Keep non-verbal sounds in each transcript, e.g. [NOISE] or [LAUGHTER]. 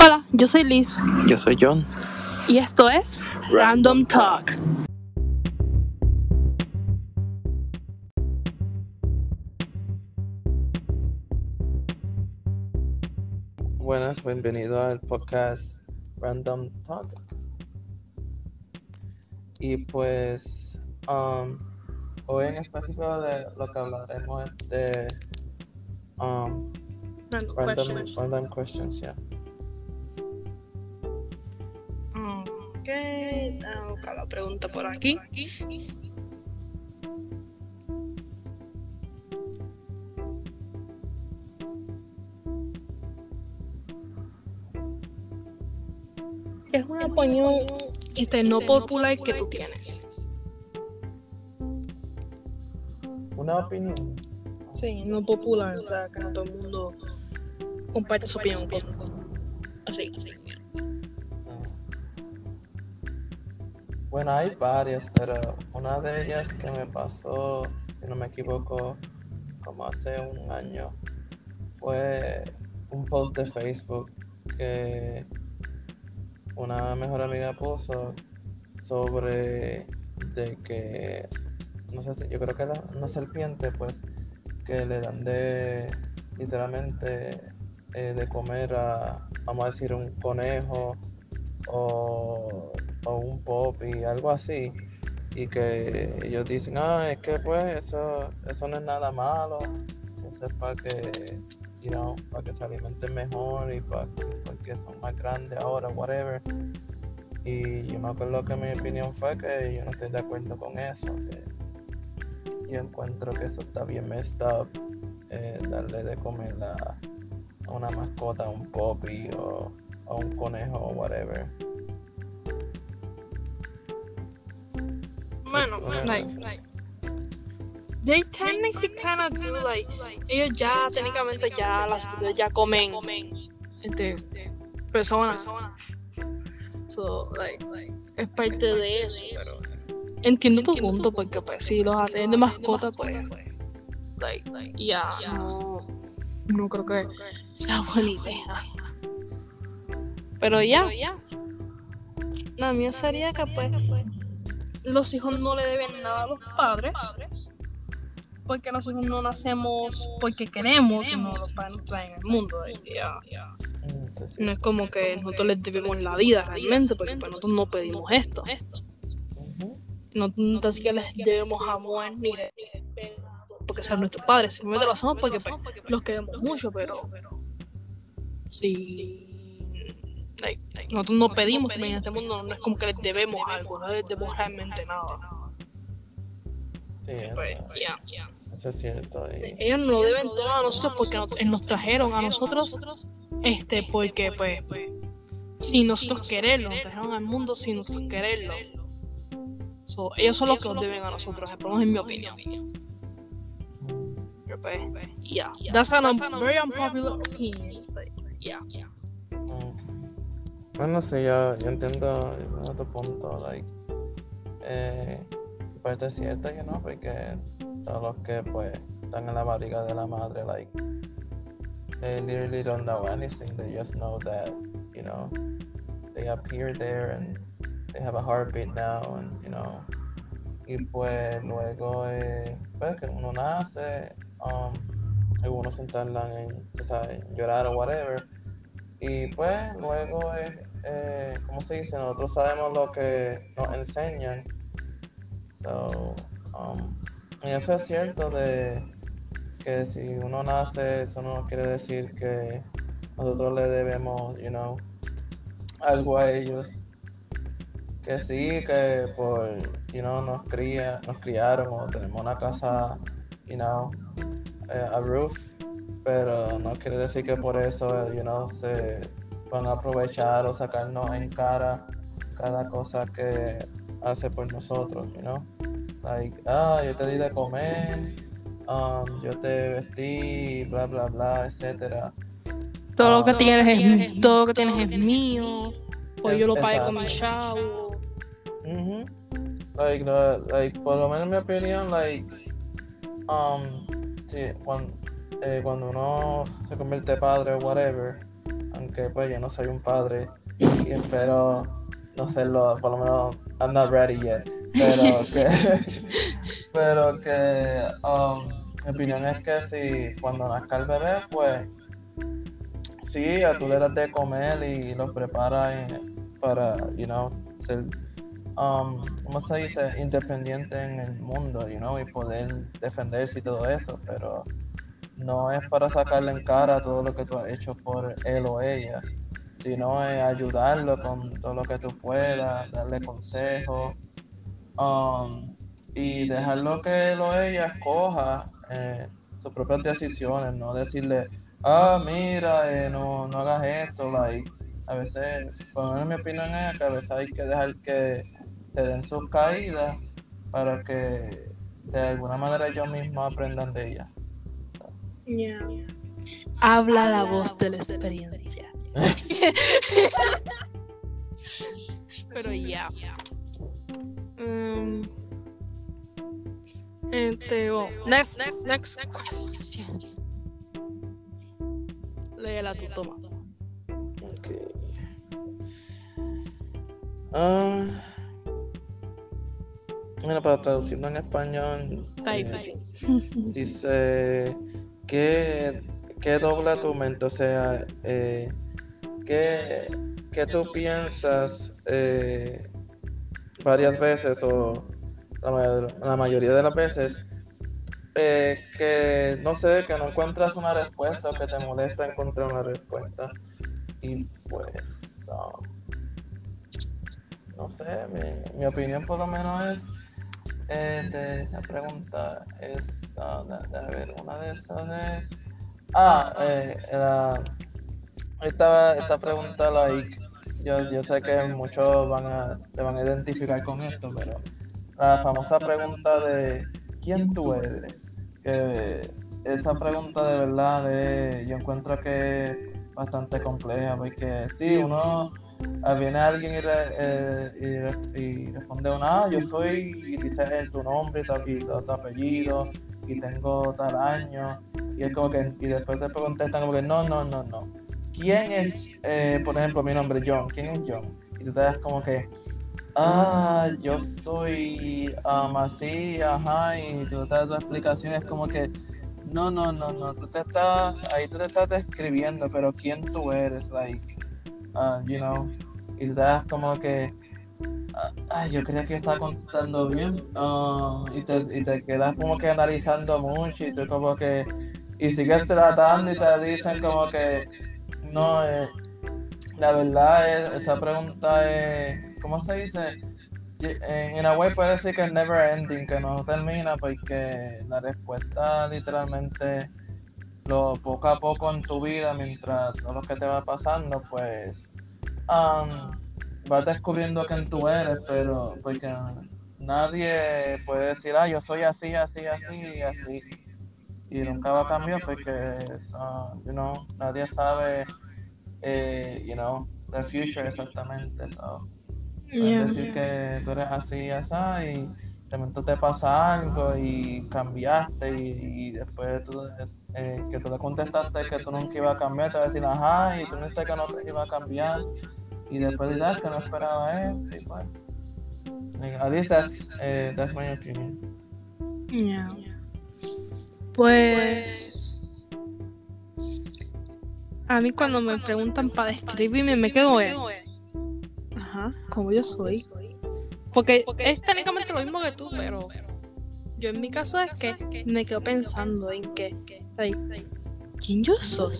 Hola, yo soy Liz Yo soy John. y esto es Random Talk. Buenas, bienvenido al podcast Random Talk. Y pues, um, hoy en específico de lo que hablaremos es de um, Random random, questions. random questions, yeah. Ok, buscar la pregunta por aquí. ¿Qué es una opinión este, no popular que tú tienes? Una opinión. Sí, no popular, o sea, que no todo el mundo comparte su opinión. Así, así. Bueno, hay varias, pero una de ellas que me pasó, si no me equivoco, como hace un año, fue un post de Facebook que una mejor amiga puso sobre de que, no sé si, yo creo que era una serpiente, pues, que le dan de, literalmente, eh, de comer a, vamos a decir, un conejo o, o un pop y algo así y que ellos dicen ah es que pues eso eso no es nada malo eso es para que you know para que se alimenten mejor y para porque son más grandes ahora whatever y yo me acuerdo que mi opinión fue que yo no estoy de acuerdo con eso que yo encuentro que eso está bien messed up eh, darle de comer a, una mascota un poppy o a un conejo o whatever. Bueno, like, like, they technically kind of do like, ellos ya técnicamente ya las ya comen este personas. So, like, es parte de eso, pero entiendo tu punto porque pues si los hacen de mascota pues like, ya no, no creo que sea buena idea. Pero ya, la mía sería que pues los hijos no le deben nada a los padres. Porque los hijos no nacemos porque queremos, sino los padres nos traen al mundo. ya. No es como que nosotros les debemos la vida realmente, porque pues, nosotros no pedimos esto. No, no así que les debemos amor ni respeto porque sean nuestros padres. Simplemente lo hacemos porque pues, los queremos mucho, pero si like, nosotros no pedimos también en este mundo, no es como que les debemos algo, no les debemos realmente nada. Sí, Pues, ya, ya. eso es cierto. y- Ellos no deben todo a nosotros porque nos, nos trajeron a nosotros, este, porque pues, sin nosotros quererlo, nos trajeron al mundo sin nosotros quererlo. So, ellos son los que nos deben a nosotros, por lo menos en mi opinión. Pues, yeah. That's an un- very unpopular opinion. but, yeah. Mm. Bueno, sí, yo, yo entiendo tu punto, like, eh, parte es cierto que no, porque todos los que pues están en la barriga de la madre, like, they literally don't know anything, they just know that, you know, they appear there and they have a heartbeat now, and, you know, y pues luego, eh, pues que uno nace, um, algunos se tardan en, sea, en llorar o whatever, y pues luego es, eh, ¿cómo se dice? Nosotros sabemos lo que nos enseñan. So, um, y eso es cierto de que si uno nace, eso no quiere decir que nosotros le debemos, you know, algo a ellos. Que sí, que por, you know, nos cría, nos criaron o tenemos una casa, you know, eh, a roof pero no quiere decir que por eso, you know, se van a aprovechar o sacarnos en cara cada cosa que hace por nosotros, you know. Like, ah, yo te di de comer, um, yo te vestí, bla, bla, bla, etcétera. Todo lo que tienes es, todo lo que tienes es mío, pues yo lo pagué con mi chavo. Ujú. Like, no, like, por lo menos en mi opinión, like, um, sí, cuando, eh, cuando uno se convierte padre o whatever, aunque pues yo no soy un padre y espero no serlo, por lo menos I'm not ready yet. Pero que, [LAUGHS] pero que um, mi opinión es que si cuando nazca el bebé, pues sí, a tú le das de comer y los preparas para, you know, ser, um, ¿cómo se dice? Independiente en el mundo, you know, y poder defenderse y todo eso, pero no es para sacarle en cara todo lo que tú has hecho por él o ella, sino es ayudarlo con todo lo que tú puedas, darle consejos um, y dejarlo que él o ella escoja eh, sus propias decisiones, no decirle, ah, mira, eh, no, no hagas esto, like, a veces, por lo menos mi opinión es que a veces hay que dejar que se den sus caídas para que de alguna manera ellos mismos aprendan de ellas. Habla la voz de la experiencia. [LAUGHS] Pero ya. Um, este, oh. next, next, next question. Léela tú, toma. Okay. Ah, mira, para traducirlo en español, eh, dice que, que dobla tu mente, o sea, eh, que, que tú piensas eh, varias veces o la, la mayoría de las veces eh, que no sé, que no encuentras una respuesta o que te molesta encontrar una respuesta. Y pues um, no sé, mi, mi opinión por lo menos es de esa pregunta es, déjame ver, una de esas es, ah, eh, la- esta, esta pregunta, like, yo, yo sé que muchos van a, se van a identificar con esto, pero la famosa pregunta de ¿quién tú eres? Que esa pregunta de verdad de, yo encuentro que es bastante compleja, porque sí, uno viene alguien y, re- eh, y y responde una, ah, yo soy, y dice tu nombre y tu, apellido, y tengo tal año, y es como que, y después te contestan como que no, no, no, no. ¿Quién es, eh, por ejemplo, mi nombre, John? ¿Quién es John? Y tú te das como que, ah, yo soy um, así, ajá, y tú te das tu explicación, es como que, no, no, no, no, tú te estás, ahí tú te estás describiendo, pero ¿quién tú eres? Like, uh, you know, y te das como que, ah, ay, yo creía que estaba contestando bien, ah, y, te, y te quedas como que analizando mucho, y tú como que, y sigues tratando y te dicen como que, no, eh, la verdad es, esa pregunta es, ¿cómo se dice? En, en a way puede decir que es never ending, que no termina porque la respuesta literalmente lo poco a poco en tu vida, mientras todo lo que te va pasando, pues um, vas descubriendo quién tú eres, pero porque nadie puede decir, ah, yo soy así, así, así y así. Y nunca va a cambiar porque, ah, you know, nadie sabe, eh, you know, the future exactamente. So. Yeah. decir que tú eres así, así, y de momento te pasa algo y cambiaste y, y después tú, eh, que tú le contestaste que tú nunca ibas a cambiar, te va a decir, ajá, y tú no que no te iba a cambiar y después dirás que no esperaba esto y pues. At least that's, eh, that's my opinion. Yeah. Pues. A mí cuando me preguntan para describirme, me quedo en. Ajá, como yo soy. Porque es técnicamente lo mismo que tú, pero. Yo en mi caso es que me quedo pensando en que. ¿Quién yo soy?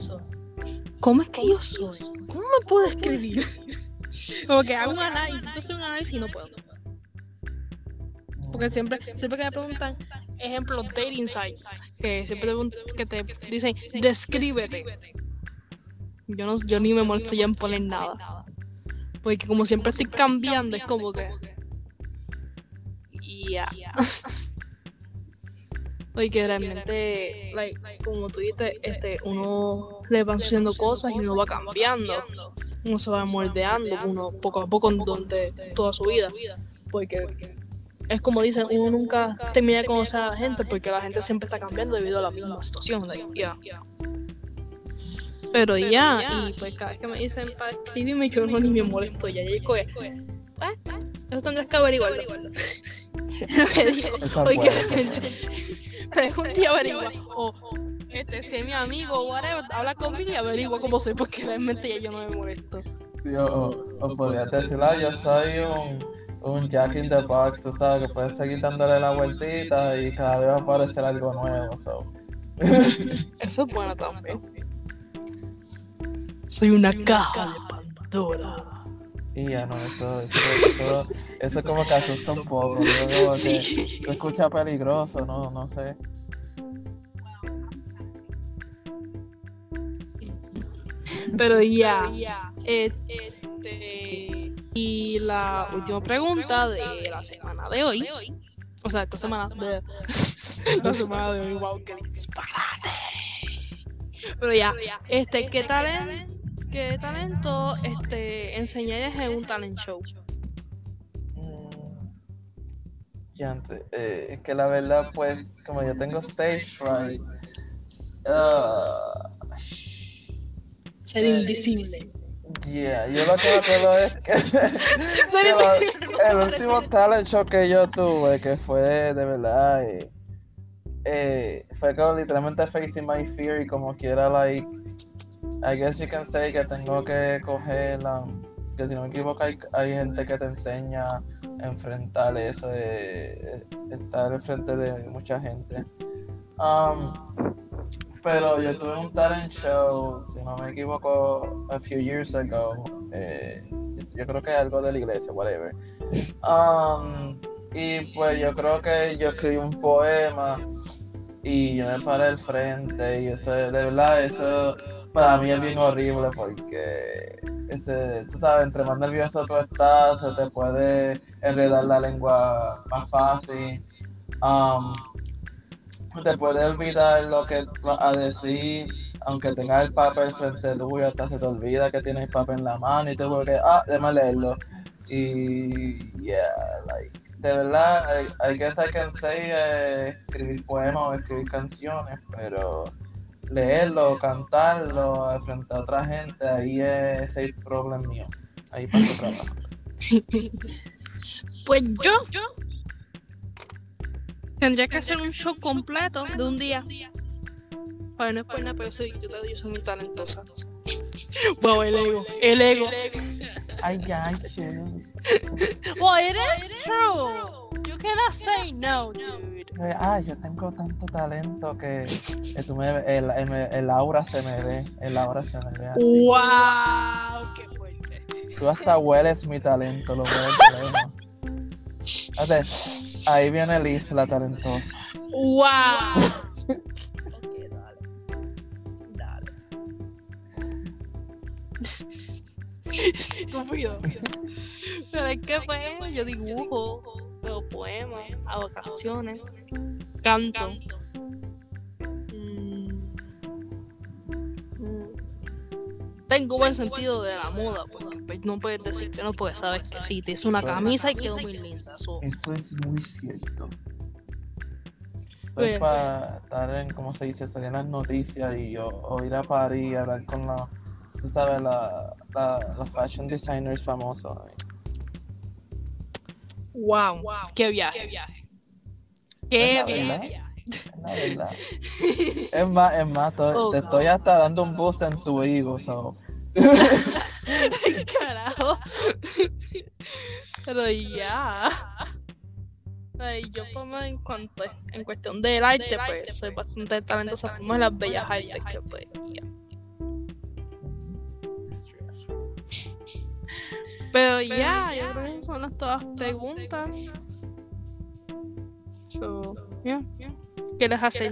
¿Cómo es que yo soy? ¿Cómo me puedo describir? [LAUGHS] Como que hago un análisis, intento hacer un análisis y no puedo. Porque siempre, siempre que me preguntan, ejemplo, dating sites, que siempre te, que te dicen, descríbete. Yo, no, yo ni me molesto ya en poner nada. Porque como siempre estoy cambiando, es como que. [LAUGHS] Ya. Porque realmente, like, como tú dices, este, uno le van sucediendo cosas y uno va cambiando. Uno se va moldeando, uno poco a poco durante toda su vida. Porque es como dicen, uno nunca termina de conocer a la gente porque la gente siempre está cambiando debido a la misma situación. like, yeah. Pero ya, y pues cada vez que me dicen para escribirme, yo no ni me molesto ya. Y es que, pues, eso tendrás que averiguarlo. Lo que digo, que esa un [LAUGHS] día averigua. O este, si es mi amigo o whatever, habla conmigo y averigua cómo soy, porque realmente ya yo no me molesto. Sí, o, o, o podrías decir, ah, yo soy un, un Jack in the Box, tú sabes, que puedes seguir dándole la vueltita y cada vez va a aparecer algo nuevo. So. [LAUGHS] Eso es bueno también. Soy una caja de Pandora. Y ya no, eso, eso, eso, eso como que asusta un poco. Yo como que Sí. se escucha peligroso, no, no sé. Pero ya, este, y la última pregunta de la semana de hoy, o sea, esta semana de la semana de hoy, wow, qué disparate. Pero ya, este, ¿qué talento, qué talento, este, enseñarías en un talent show? Mm, Ya, eh, es que la verdad, pues, como yo tengo stage fright, ah, Ser invisible. yeah, yo lo que me acuerdo es que, [LAUGHS] Ser el último talent show que yo tuve, que fue de verdad, eh, eh, fue como literalmente facing my fear y como quiera, like, I guess you can say que tengo que coger la, que si no me equivoco hay, hay gente que te enseña a enfrentar eso de estar enfrente de mucha gente. Um, pero yo tuve un talent show, si no me equivoco, a few years ago. eh, yo creo que algo de la iglesia, whatever. Um, y pues yo creo que yo escribí un poema y yo me paré al frente y eso, de verdad, eso para mí es bien horrible porque, ese, tú sabes, entre más nervioso tú estás, se te puede enredar la lengua más fácil. Um, te puede olvidar lo que vas a decir, aunque tengas el papel frente tuyo, hasta se te olvida que tienes el papel en la mano y te vuelve, ah, déjame leerlo. Y, yeah, like, de verdad, I, I guess eh, escribir poemas o escribir canciones, pero leerlo, cantarlo frente a otra gente, ahí es el problema mío. Ahí paso trabajo. [LAUGHS] Pues yo tendría que hacer un show completo de un día. Bueno, no es por nada, pero soy, yo, yo soy muy talentosa. Wow, el ego, el ego. Ay, ay, che. Well, it is true. You cannot say no, dude. Ah, yo tengo tanto talento que, que tú me, el, el, el aura se me ve, el aura se me ve así. Wow, qué fuerte. Tú hasta hueles mi talento, lo hueles lejos. Fíjate, ahí viene Liz, la talentosa. Wow. [LAUGHS] Estúpido. Pero es que pues yo dibujo, hago poemas, hago canciones, canto. Mm. Tengo buen sentido de la moda, porque pues, no puedes decir que no, porque sabes que sí, te hice una camisa y quedó muy linda. so. Eso es muy cierto. Soy para estar en, como se dice, salir en las noticias y o, o ir a París y hablar con la, tú sabes, la, la, los fashion designers famosos. Wow, qué viaje. Qué viaje. La verdad. [LAUGHS] Es más, es más, Oh, te estoy hasta dando un boost en tu ego, so. [LAUGHS] Carajo. Pero ya. Ay, yo como en cuanto en cuestión del arte, pues soy bastante talentosa como en las bellas artes que pues ya. Pero ya, yo creo que son las todas preguntas. So, yeah. ¿Qué les hace?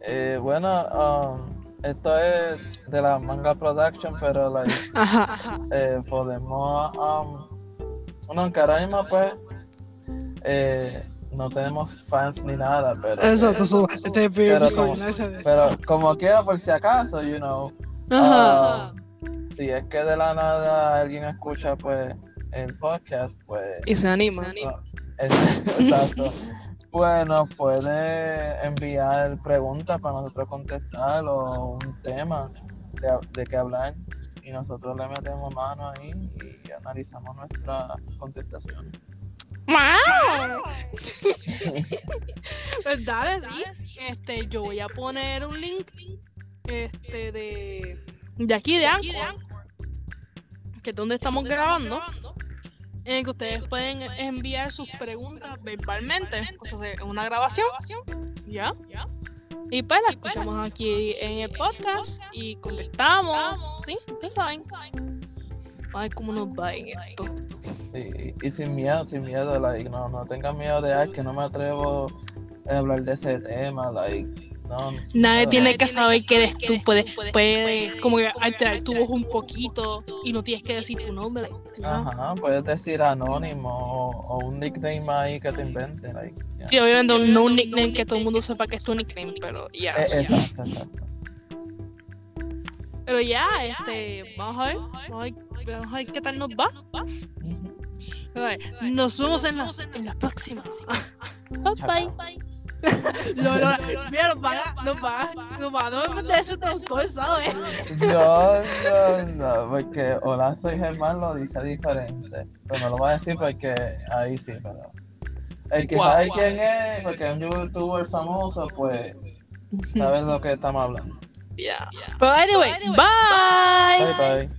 Eh, bueno, um, esto es de la manga production, pero like, [LAUGHS] Ajá, ajá. eh, podemos, um, bueno, ahora mismo pues eh, no tenemos fans ni nada, pero Exacto, eso, este es el primer Pero como- pero como quiera por si acaso, you know, Ajá. um, si es que de la nada alguien escucha pues el podcast, pues Y se anima. no, es- [LAUGHS] exacto, Bueno, puede enviar preguntas para nosotros contestar o un tema de, de qué hablar y nosotros le metemos mano ahí y analizamos nuestras contestaciones. ¡Wow! pues dale, sí. Este, yo voy a poner un link este de de aquí de Anchor, que es donde estamos grabando, en el que ustedes pueden enviar sus preguntas verbalmente, o sea, una grabación, ¿ya? Y pues la escuchamos aquí en el podcast y contestamos, ¿sí? Ustedes saben. A ver cómo nos va en esto. Sí, y sin miedo, sin miedo, like, no, no tengan miedo de ay, que no me atrevo a hablar de ese tema, like, no, Nadie tiene que saber que eres tú, puedes, puedes como que alterar tu voz un poquito y no tienes que decir tu nombre. ¿no? Ajá, puedes decir anónimo o, o un nickname ahí que te invente, like, ya. Sí, obviamente no un nickname que todo el mundo sepa que es tu nickname, pero ya. Eh, exacto, exacto. Pero ya, este, vamos a ver, vamos a ver, vamos a ver qué tal nos va. Nos vemos en la, en la próxima. [LAUGHS] Bye bye. [LAUGHS] No, no, mira, nos van nos van nos van a de eso todo, ¿sabes? Yo no, no, porque hola soy Germán lo dice diferente. Pero no lo voy a decir porque ahí sí, pero. El que Guau, sabe guau. quién es, porque es un youtuber famoso, pues sabe lo que estamos hablando. Yeah. But anyway, bye. Bye bye.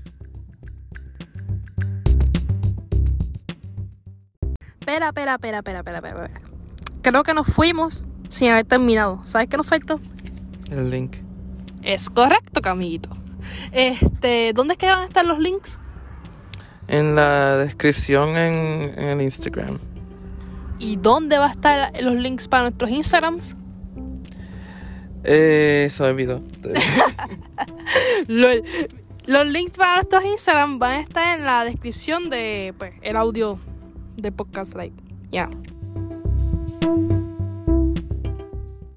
Espera, espera, espera, espera, espera, espera. espera. Creo que nos fuimos sin haber terminado. ¿Sabes qué nos faltó? El link. Es correcto, Camillito. Este, ¿dónde es que van a estar los links? En la descripción en, en el Instagram. ¿Y dónde va a estar los links para nuestros Instagrams? Eh, se me olvidó. Los links para nuestros Instagram van a estar en la descripción de pues, el audio del podcast. Like, ya.